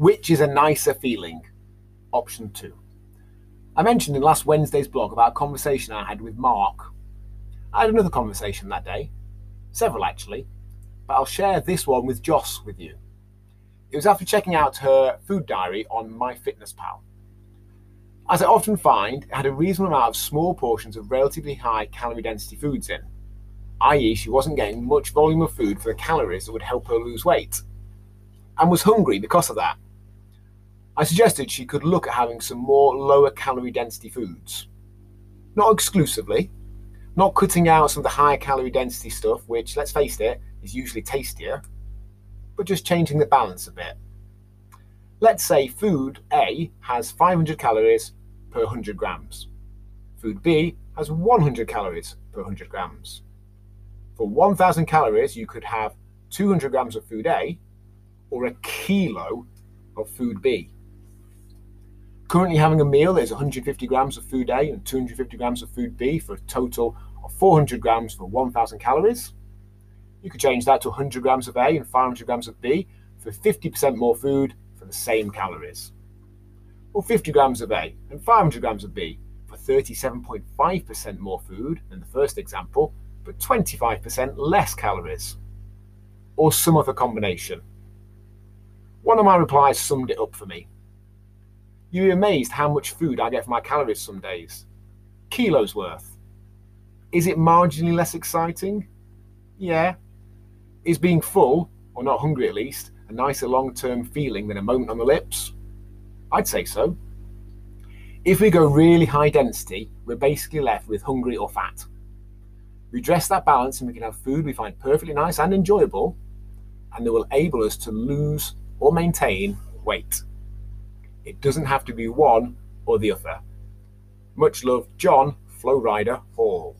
Which is a nicer feeling? Option two. I mentioned in last Wednesday's blog about a conversation I had with Mark. I had another conversation that day, several actually, but I'll share this one with Jos with you. It was after checking out her food diary on MyFitnessPal. As I often find, it had a reasonable amount of small portions of relatively high calorie density foods in, i.e., she wasn't getting much volume of food for the calories that would help her lose weight, and was hungry because of that. I suggested she could look at having some more lower calorie density foods. Not exclusively, not cutting out some of the higher calorie density stuff, which, let's face it, is usually tastier, but just changing the balance a bit. Let's say food A has 500 calories per 100 grams. Food B has 100 calories per 100 grams. For 1000 calories, you could have 200 grams of food A or a kilo of food B. Currently having a meal is 150 grams of food A and 250 grams of food B for a total of 400 grams for 1000 calories. You could change that to 100 grams of A and 500 grams of B for 50% more food for the same calories or 50 grams of A and 500 grams of B for 37.5% more food than the first example, but 25% less calories, or some other combination. One of my replies summed it up for me. You'd be amazed how much food I get for my calories some days. Kilos worth. Is it marginally less exciting? Yeah. Is being full, or not hungry at least, a nicer long term feeling than a moment on the lips? I'd say so. If we go really high density, we're basically left with hungry or fat. We dress that balance and we can have food we find perfectly nice and enjoyable, and that will enable us to lose or maintain weight. It doesn't have to be one or the other. Much love, John Flowrider Hall.